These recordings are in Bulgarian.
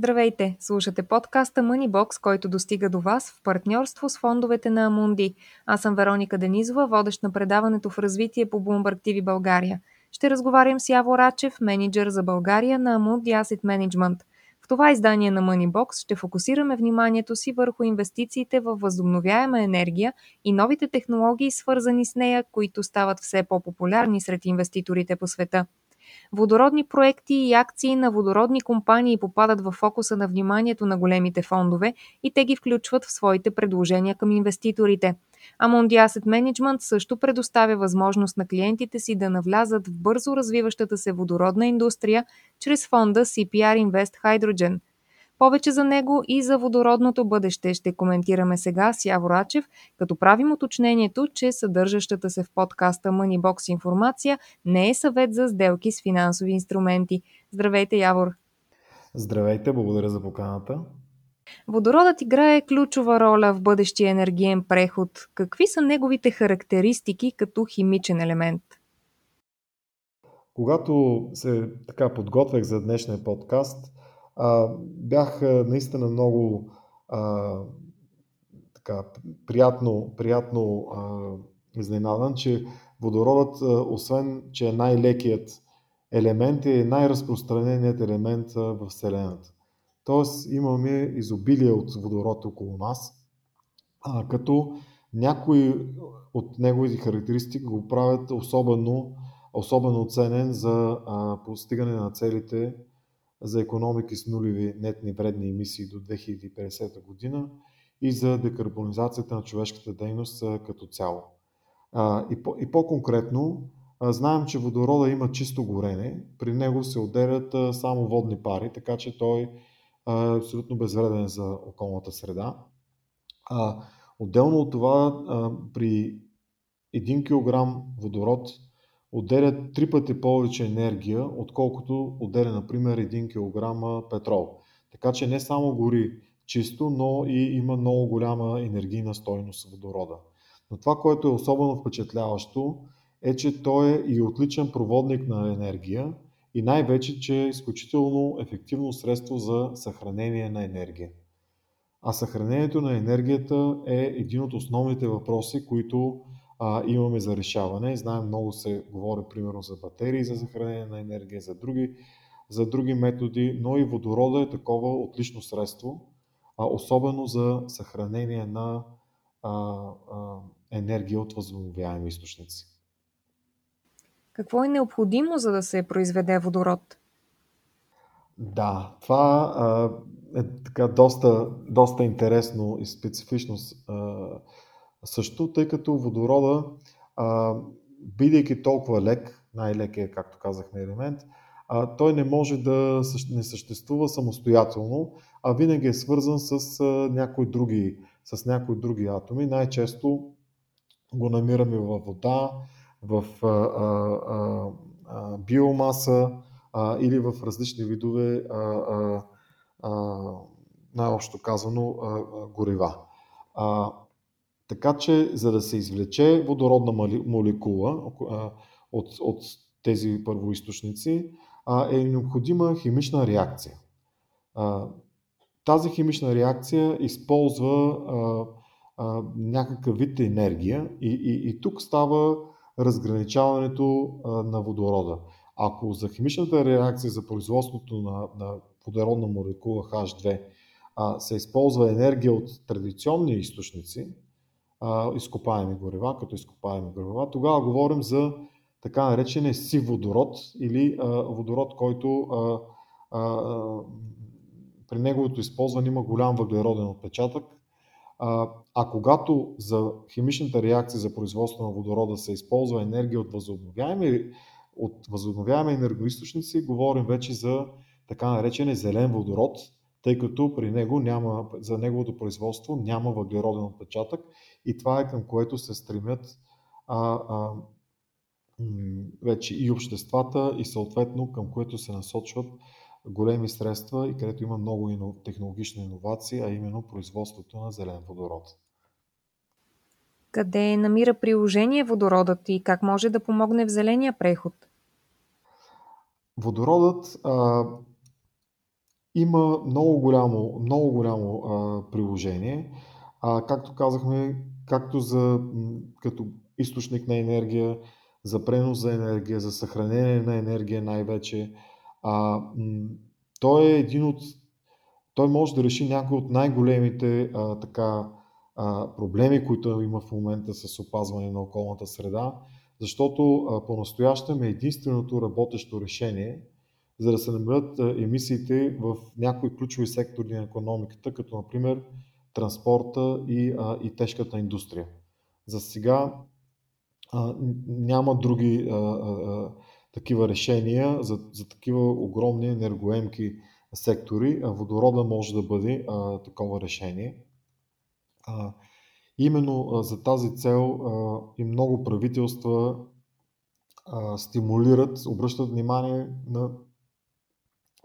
Здравейте! Слушате подкаста Moneybox, който достига до вас в партньорство с фондовете на Амунди. Аз съм Вероника Денизова, водещ на предаването в развитие по Bloomberg TV България. Ще разговарям с Яво Рачев, менеджер за България на Amundi Asset Management. В това издание на Moneybox ще фокусираме вниманието си върху инвестициите в възобновяема енергия и новите технологии, свързани с нея, които стават все по-популярни сред инвеститорите по света. Водородни проекти и акции на водородни компании попадат в фокуса на вниманието на големите фондове и те ги включват в своите предложения към инвеститорите. Amundi Asset Management също предоставя възможност на клиентите си да навлязат в бързо развиващата се водородна индустрия чрез фонда CPR Invest Hydrogen – повече за него и за водородното бъдеще ще коментираме сега с Яво Рачев, като правим уточнението, че съдържащата се в подкаста Moneybox информация не е съвет за сделки с финансови инструменти. Здравейте, Явор! Здравейте, благодаря за поканата. Водородът играе ключова роля в бъдещия енергиен преход. Какви са неговите характеристики като химичен елемент? Когато се така подготвях за днешния подкаст, а, бях наистина много а, така, приятно, приятно а, изненадан, че водородът, а, освен че е най-лекият елемент, е най-разпространеният елемент а, в Вселената. Тоест имаме изобилие от водород около нас, а, като някои от неговите характеристики го правят особено, особено ценен за а, постигане на целите за економики с нулеви нетни вредни емисии до 2050 година и за декарбонизацията на човешката дейност като цяло. И, по- и по-конкретно, знаем, че водорода има чисто горене. При него се отделят само водни пари, така че той е абсолютно безвреден за околната среда. Отделно от това, при 1 кг водород отделят три пъти повече енергия, отколкото отделя, например, 1 кг петрол. Така че не само гори чисто, но и има много голяма енергийна стойност водорода. Но това, което е особено впечатляващо, е, че той е и отличен проводник на енергия и най-вече, че е изключително ефективно средство за съхранение на енергия. А съхранението на енергията е един от основните въпроси, които а, имаме за решаване. Знаем, много се говори примерно за батерии за съхранение на енергия, за други, за други методи, но и водорода е такова отлично средство, а, особено за съхранение на а, а, енергия от възобновяеми източници. Какво е необходимо, за да се произведе водород? Да, това а, е така доста, доста интересно и специфично а, също, тъй като водорода, а, бидейки толкова лек, най-лек е, както казахме, елемент, а, той не може да не съществува самостоятелно, а винаги е свързан с а, някои други, с някои други атоми. Най-често го намираме във вода, в а, а, а, биомаса а, или в различни видове, а, а, а, най-общо казано, а, а, горива. А, така че, за да се извлече водородна молекула от, от тези първоисточници, е необходима химична реакция. Тази химична реакция използва някакъв вид енергия и, и, и тук става разграничаването на водорода. Ако за химичната реакция за производството на, на водородна молекула H2 се използва енергия от традиционни източници, изкопаеми горива, като изкопаеми горива, тогава говорим за така наречения сив водород или а, водород, който а, а, при неговото използване има голям въглероден отпечатък. А, а когато за химичната реакция за производство на водорода се използва енергия от възобновяеми, от възобновяеми енергоисточници, говорим вече за така наречения зелен водород, тъй като при него няма, за неговото производство няма въглероден отпечатък и това е към което се стремят а, а, вече и обществата и съответно към което се насочват големи средства и където има много технологични иновации, а именно производството на зелен водород. Къде намира приложение водородът и как може да помогне в зеления преход? Водородът а, има много голямо, много голямо а, приложение. А, както казахме, както за, като източник на енергия, за пренос за енергия, за съхранение на енергия най-вече. А, той е един от. Той може да реши някои от най-големите а, така, а, проблеми, които има в момента с опазване на околната среда, защото по-настоящем е единственото работещо решение, за да се намалят емисиите в някои ключови сектори на економиката, като например транспорта и, а, и тежката индустрия. За сега а, няма други а, а, такива решения за, за такива огромни енергоемки сектори. Водорода може да бъде а, такова решение. А, именно а, за тази цел а, и много правителства а, стимулират, обръщат внимание на,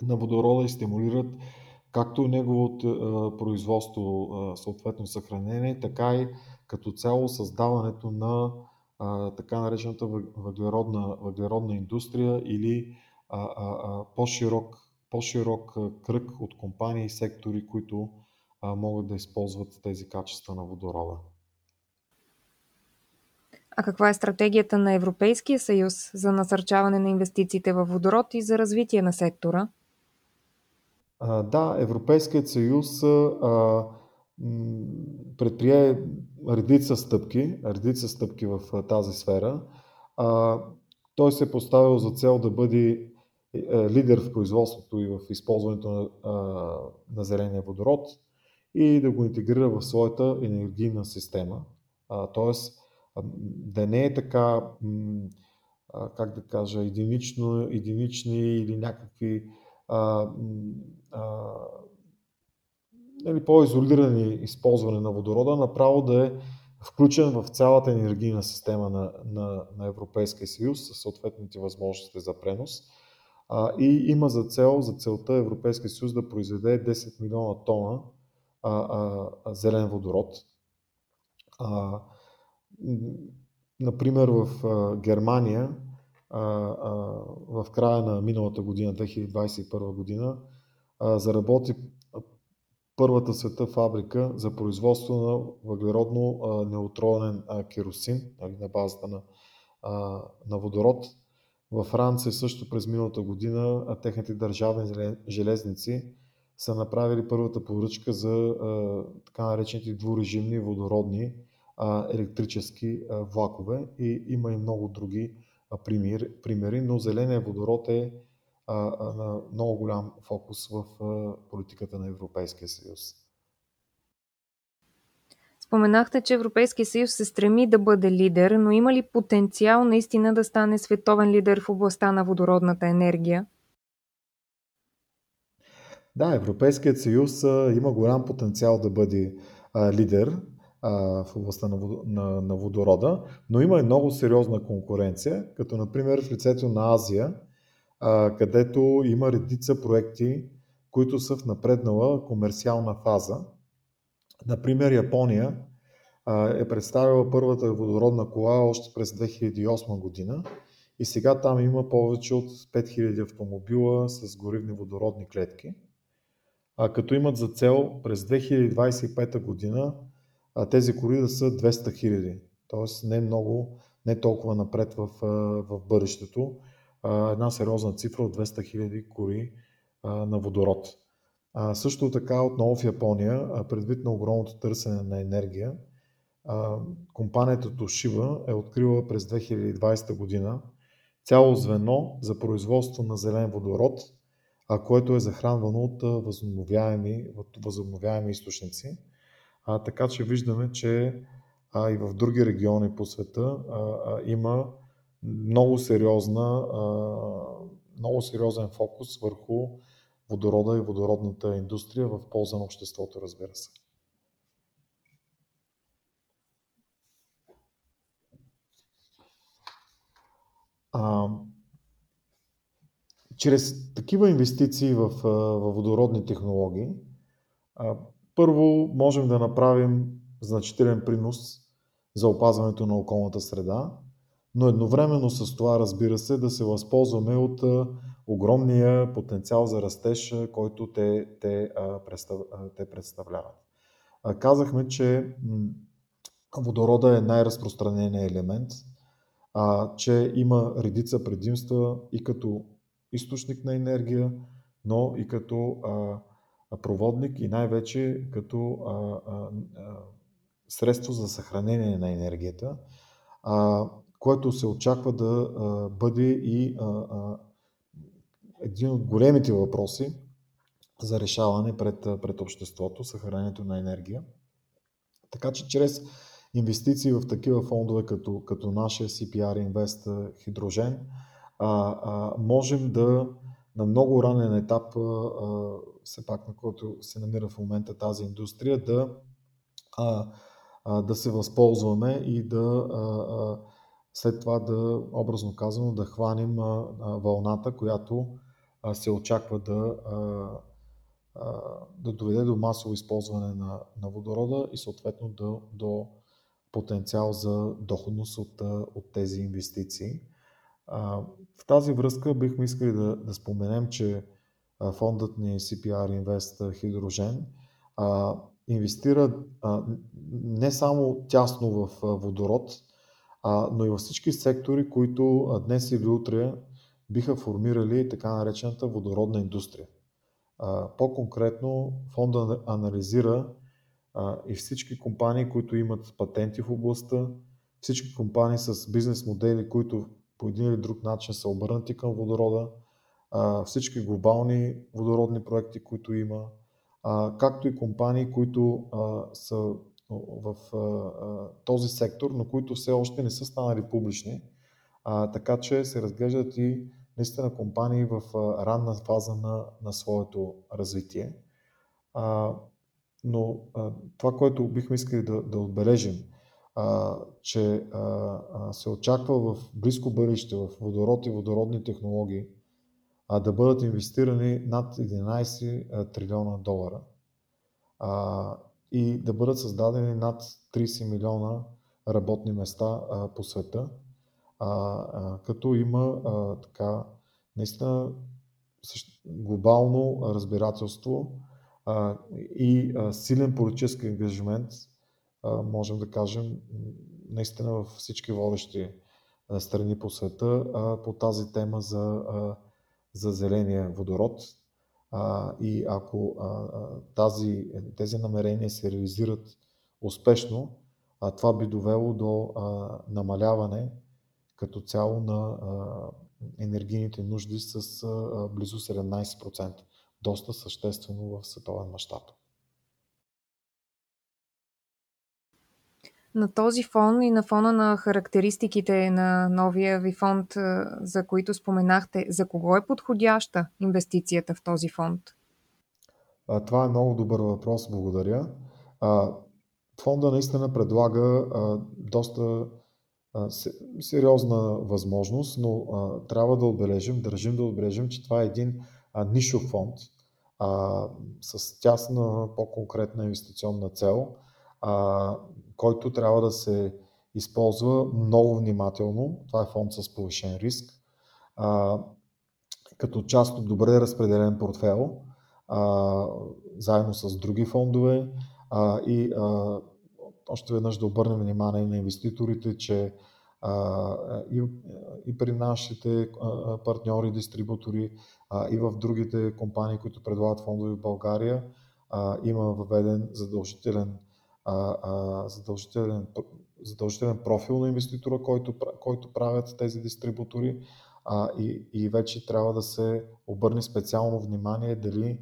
на водорода и стимулират както неговото а, производство, съответно съхранение, така и като цяло създаването на така наречената въглеродна, въглеродна индустрия или по-широк, по-широк кръг от компании и сектори, които могат да използват тези качества на водорода. А каква е стратегията на Европейския съюз за насърчаване на инвестициите в водород и за развитие на сектора? А, да, Европейският съюз а, предприе редица стъпки, редица стъпки в тази сфера. А, той се е поставил за цел да бъде е, лидер в производството и в използването на, на зеления водород и да го интегрира в своята енергийна система. тоест, да не е така, как да кажа, единично, единични или някакви а, а, нали, по-изолирани използване на водорода, направо да е включен в цялата енергийна система на, на, на Европейския съюз с съответните възможности за пренос. А, и има за цел, за целта Европейския съюз да произведе 10 милиона тона а, а, зелен водород. А, например, в а, Германия а, а, в края на миналата година, 2021 година, а, заработи първата света фабрика за производство на въглеродно неутронен керосин нали, на базата на, на водород. Във Франция също през миналата година техните държавни железници са направили първата поръчка за така наречените двурежимни водородни електрически влакове и има и много други примери, но зеления водород е на много голям фокус в политиката на Европейския съюз. Споменахте, че Европейския съюз се стреми да бъде лидер, но има ли потенциал наистина да стане световен лидер в областта на водородната енергия? Да, Европейският съюз има голям потенциал да бъде лидер в областта на, на, на водорода, но има и много сериозна конкуренция, като например в лицето на Азия където има редица проекти, които са в напреднала комерциална фаза. Например, Япония е представила първата водородна кола още през 2008 година и сега там има повече от 5000 автомобила с горивни водородни клетки. А като имат за цел през 2025 година тези коли да са 200 000. Тоест не много, не толкова напред в, в бъдещето една сериозна цифра от 200 000 кори на водород. Също така отново в Япония, предвид на огромното търсене на енергия, компанията Toshiba е открила през 2020 година цяло звено за производство на зелен водород, което е захранвано от възобновяеми, от възобновяеми източници. А, така че виждаме, че а, и в други региони по света а, а, има много, сериозна, много сериозен фокус върху водорода и водородната индустрия в полза на обществото, разбира се. А, чрез такива инвестиции в, в водородни технологии, а, първо можем да направим значителен принос за опазването на околната среда, но едновременно с това, разбира се, да се възползваме от огромния потенциал за растеж, който те, те, те представляват. Казахме, че водорода е най-разпространеният елемент, че има редица предимства и като източник на енергия, но и като проводник и най-вече като средство за съхранение на енергията, което се очаква да бъде и един от големите въпроси за решаване пред, пред обществото, съхранението на енергия. Така че чрез инвестиции в такива фондове като, като нашия CPR Invest Hydrogen, а, а, можем да на много ранен етап, все пак на който се намира в момента тази индустрия, да, да се възползваме и да след това да, образно казано, да хванем вълната, която се очаква да, да доведе до масово използване на, на водорода и съответно до, до потенциал за доходност от, от тези инвестиции. В тази връзка бихме искали да, да споменем, че фондът ни CPR Invest Hydrogen инвестира не само тясно в водород, но и във всички сектори, които днес или утре биха формирали така наречената водородна индустрия. По-конкретно фонда анализира и всички компании, които имат патенти в областта, всички компании с бизнес модели, които по един или друг начин са обърнати към водорода, всички глобални водородни проекти, които има, както и компании, които са в този сектор, но които все още не са станали публични. Така че се разглеждат и наистина компании в ранна фаза на, на своето развитие. Но това, което бихме искали да, да отбележим, че се очаква в близко бъдеще в водород и водородни технологии да бъдат инвестирани над 11 а, трилиона долара и да бъдат създадени над 30 милиона работни места по света, като има така наистина глобално разбирателство и силен политически ангажимент, можем да кажем, наистина във всички водещи страни по света по тази тема за, за зеления водород. И ако тази, тези намерения се реализират успешно, това би довело до намаляване като цяло на енергийните нужди с близо 17% доста съществено в световен мащаб. На този фон и на фона на характеристиките на новия ви фонд, за които споменахте, за кого е подходяща инвестицията в този фонд? Това е много добър въпрос, благодаря. Фонда наистина предлага доста сериозна възможност, но трябва да отбележим, държим да отбележим, че това е един нишов фонд, а, с тясна, по-конкретна инвестиционна цел, а, който трябва да се използва много внимателно. Това е фонд с повишен риск, а, като част от добре разпределен портфел, а, заедно с други фондове а, и а, още веднъж да обърнем внимание на инвеститорите, че и, и при нашите партньори, дистрибутори, и в другите компании, които предлагат фондове в България, има въведен задължителен, задължителен, задължителен профил на инвеститора, който, който правят тези дистрибутори и, и вече трябва да се обърне специално внимание дали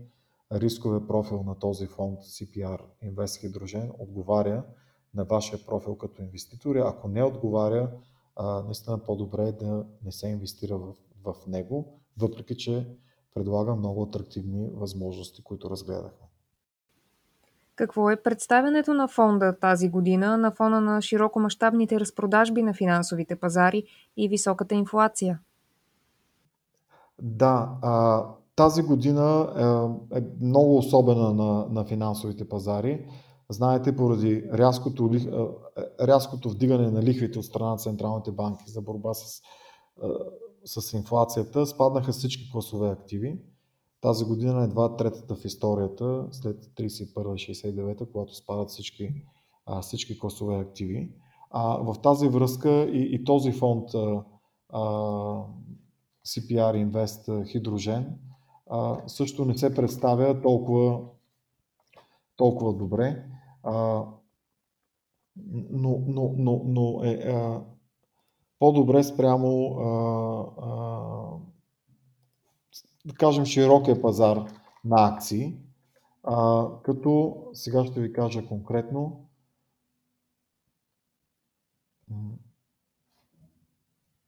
рискове профил на този фонд CPR Invest Hydrogen отговаря на вашия профил като инвеститори. Ако не отговаря, а, наистина по-добре е да не се инвестира в, в него, въпреки че предлага много атрактивни възможности, които разгледахме. Какво е представянето на фонда тази година на фона на широкомащабните разпродажби на финансовите пазари и високата инфлация? Да, тази година е, е много особена на, на финансовите пазари. Знаете, поради рязкото, рязкото вдигане на лихвите от страна на централните банки за борба с с инфлацията спаднаха всички класове активи. Тази година е едва третата в историята, след 31-69, когато спадат всички, а, всички класове активи. А, в тази връзка и, и този фонд а, а, CPR Invest Хидрожен а, също не се представя толкова, толкова добре. А, но, но, но, но е а, по-добре спрямо а, а, да кажем широкия пазар на акции, а, като сега ще ви кажа конкретно.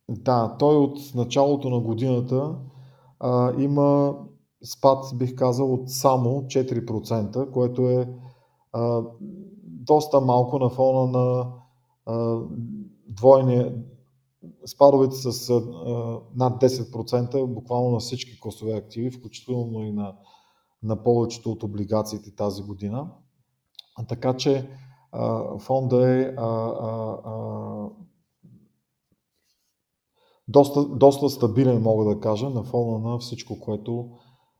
Да, той от началото на годината а, има спад, бих казал, от само 4%, което е а, доста малко на фона на а, двойния, спадовете с над 10%, буквално на всички класове активи, включително и на, на повечето от облигациите тази година. Така че фонда е а, а, а, доста, доста стабилен, мога да кажа, на фона на всичко, което,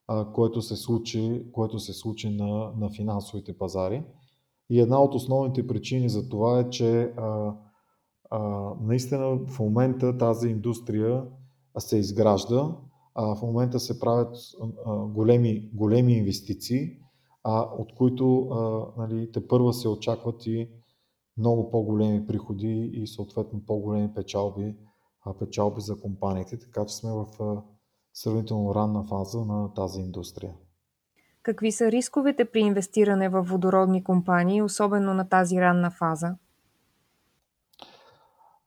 а, което се случи, което се случи на, на финансовите пазари. И една от основните причини за това е, че а, а, наистина в момента тази индустрия се изгражда, а, в момента се правят а, големи, големи инвестиции, а, от които а, нали, те първа се очакват и много по-големи приходи и съответно по-големи печалби печалби за компаниите, така че сме в сравнително ранна фаза на тази индустрия. Какви са рисковете при инвестиране в водородни компании, особено на тази ранна фаза?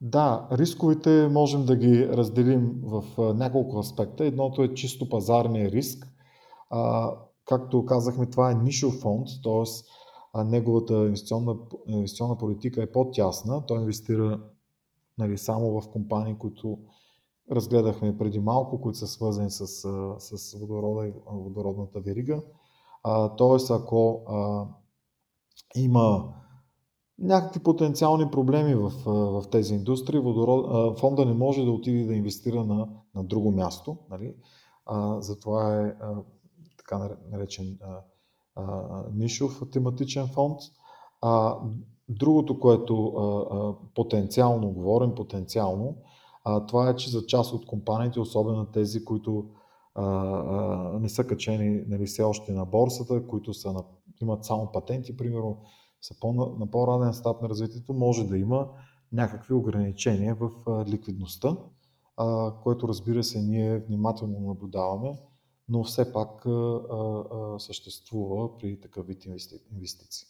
Да, рисковете можем да ги разделим в няколко аспекта. Едното е чисто пазарния риск. А, както казахме, това е нишов фонд, т.е. неговата инвестиционна, инвестиционна политика е по-тясна. Той инвестира нали, само в компании, които разгледахме преди малко, които са свързани с, с водорода и водородната верига. тоест, ако а, има някакви потенциални проблеми в, в тези индустрии, водород, фонда не може да отиде да инвестира на, на друго място. Нали? А, затова е а, така наречен а, а, нишов тематичен фонд. А, Другото, което а, а, потенциално говорим, потенциално, а, това е, че за част от компаниите, особено тези, които а, а, не са качени нали, все още на борсата, които са на, имат само патенти, примерно, са по, на по-ранен етап на развитието, може да има някакви ограничения в ликвидността, което разбира се ние внимателно наблюдаваме, но все пак съществува при такъв вид инвестиции.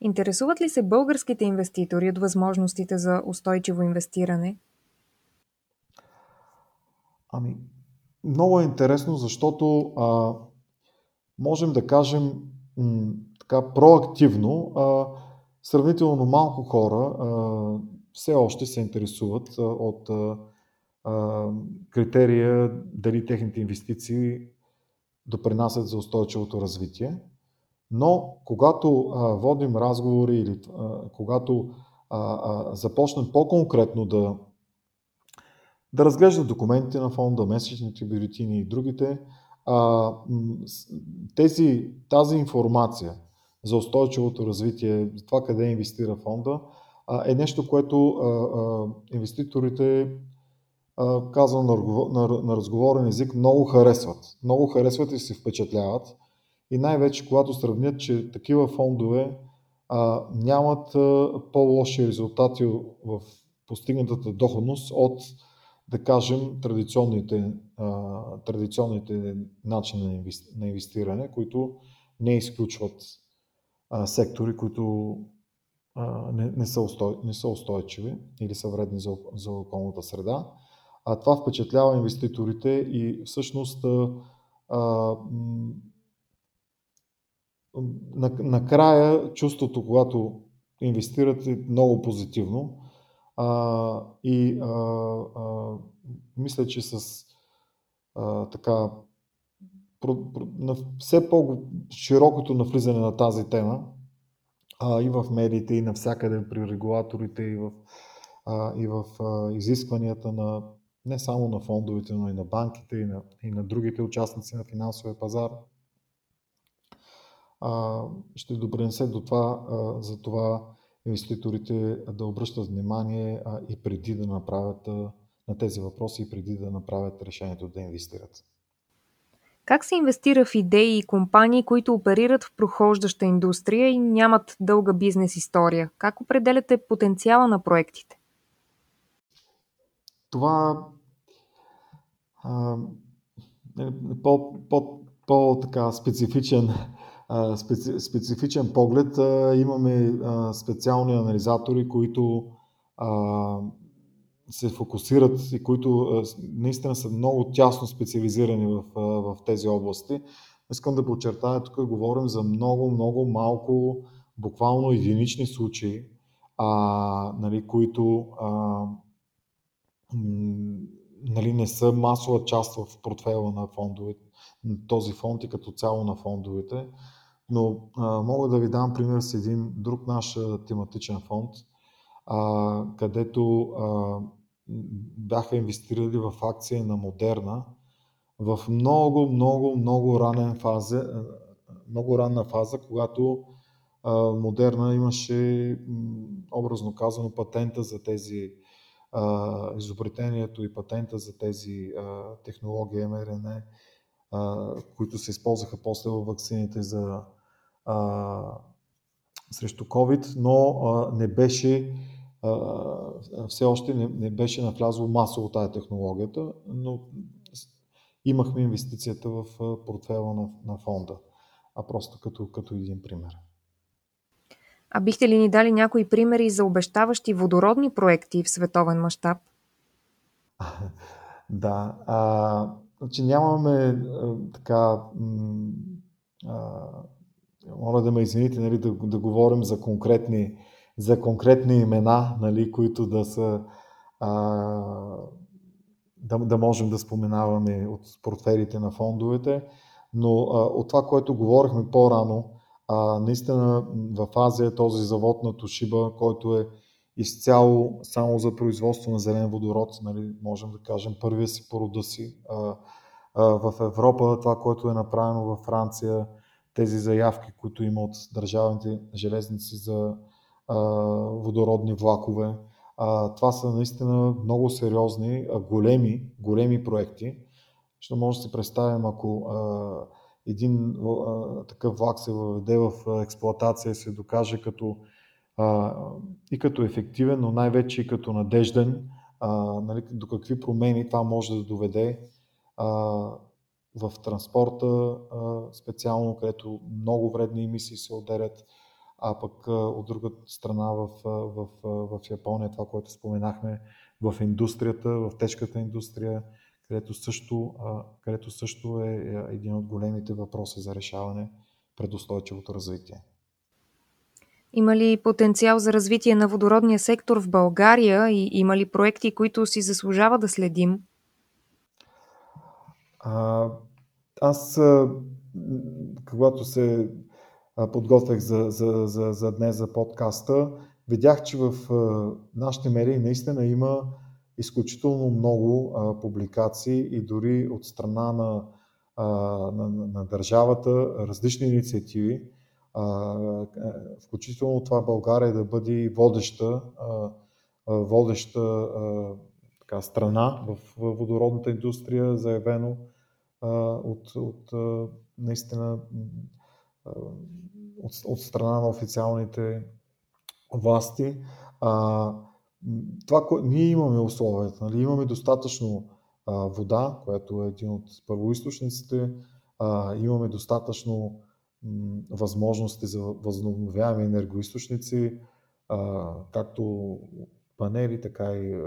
Интересуват ли се българските инвеститори от възможностите за устойчиво инвестиране? Ами, много е интересно, защото а, можем да кажем така проактивно, а, сравнително малко хора а, все още се интересуват а, от а, критерия дали техните инвестиции допринасят за устойчивото развитие. Но когато а, водим разговори или а, когато а, а, започнем по-конкретно да, да разглеждат документите на фонда, месечните бюлетини и другите, а, тези, тази информация за устойчивото развитие, за това къде инвестира фонда, е нещо, което инвеститорите, казвам на, разговорен език, много харесват. Много харесват и се впечатляват и най-вече когато сравнят, че такива фондове нямат по-лоши резултати в постигнатата доходност от, да кажем, традиционните, а, традиционните начини на инвестиране, които не изключват а, сектори, които а, не, не, са устой, не са устойчиви или са вредни за, за околната среда. А това впечатлява инвеститорите и всъщност а, а, накрая чувството, когато инвестирате е много позитивно. А, и а, а, мисля, че с а, така на все по-широкото навлизане на тази тема а, и в медиите, и навсякъде при регулаторите, и в, а, и в а, изискванията на не само на фондовете, но и на банките и на, и на другите участници на финансовия пазар, ще допринесе до това, за това инвеститорите да обръщат внимание и преди да направят на тези въпроси и преди да направят решението да инвестират. Как се инвестира в идеи и компании, които оперират в прохождаща индустрия и нямат дълга бизнес история? Как определяте потенциала на проектите? Това а, е по, по, по така специфичен, а, специ, специфичен поглед. А, имаме а, специални анализатори, които а, се фокусират и които наистина са много тясно специализирани в, в тези области. Искам да подчертая, тук говорим за много, много малко, буквално единични случаи, а, нали, които а, нали, не са масова част в портфела на фондовете, този фонд и като цяло на фондовете. Но а, мога да ви дам пример с един друг наш тематичен фонд, а, където а, бяха инвестирали в акция на Модерна в много, много, много ранен фаза, много ранна фаза, когато а, Модерна имаше, образно казано, патента за тези а, изобретението и патента за тези технологии МРН, които се използваха после в вакцините за срещу COVID, но не беше все още не, не беше навлязло масово тази технологията, но имахме инвестицията в портфела на, на фонда, а просто като, като един пример. А бихте ли ни дали някои примери за обещаващи водородни проекти в световен мащаб? да. А, значи нямаме а, така. М, а, моля да ме извините, нали, да, да говорим за конкретни за конкретни имена, нали, които да са а, да, да можем да споменаваме от портфелите на фондовете, но а, от това, което говорихме по-рано, а, наистина в Азия този завод на Тошиба, който е изцяло само за производство на зелен водород, нали, можем да кажем първия си по рода си. А, а, в Европа това, което е направено във Франция, тези заявки, които има от държавните железници за водородни влакове. Това са наистина много сериозни, големи, големи проекти. Ще може да си представим, ако един такъв влак се въведе в експлоатация се докаже като и като ефективен, но най-вече и като надежден, нали, до какви промени това може да доведе в транспорта, специално където много вредни емисии се отделят, а пък от друга страна в, в, в Япония, това, което споменахме, в индустрията, в тежката индустрия, където също, където също е, е един от големите въпроси за решаване пред устойчивото развитие. Има ли потенциал за развитие на водородния сектор в България и има ли проекти, които си заслужава да следим? А, аз, когато се подготвях за, за, за, за днес за подкаста, видях, че в нашите медии наистина има изключително много публикации и дори от страна на, на, на държавата различни инициативи, включително това България да бъде водеща, водеща така, страна в водородната индустрия, заявено от, от наистина от, от страна на официалните власти. А, това, кое, ние имаме условията, нали? имаме достатъчно а, вода, която е един от първоисточниците, а, имаме достатъчно м, възможности за възобновяеми енергоисточници, а, както панели, така и а,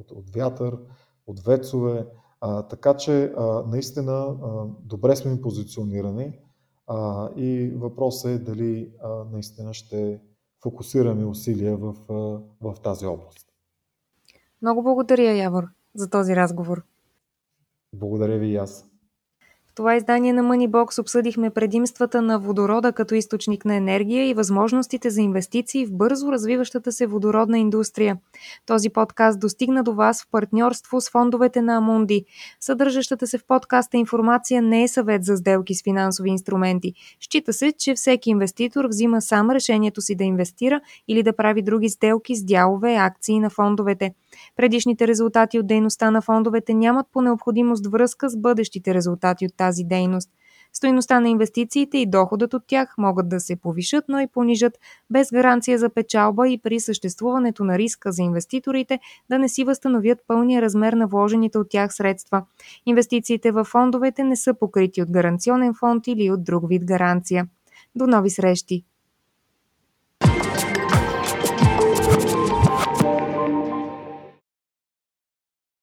от, от вятър, от вецове. А, така че а, наистина а, добре сме позиционирани. А, и въпросът е дали а, наистина ще фокусираме усилия в, а, в тази област. Много благодаря, Явор, за този разговор. Благодаря ви и аз. Това издание на Moneybox обсъдихме предимствата на водорода като източник на енергия и възможностите за инвестиции в бързо развиващата се водородна индустрия. Този подкаст достигна до вас в партньорство с фондовете на Амунди. Съдържащата се в подкаста информация не е съвет за сделки с финансови инструменти. Счита се, че всеки инвеститор взима сам решението си да инвестира или да прави други сделки с дялове, акции на фондовете. Предишните резултати от дейността на фондовете нямат по необходимост връзка с бъдещите резултати от тази дейност. Стоиността на инвестициите и доходът от тях могат да се повишат, но и понижат без гаранция за печалба и при съществуването на риска за инвеститорите да не си възстановят пълния размер на вложените от тях средства. Инвестициите в фондовете не са покрити от гаранционен фонд или от друг вид гаранция. До нови срещи!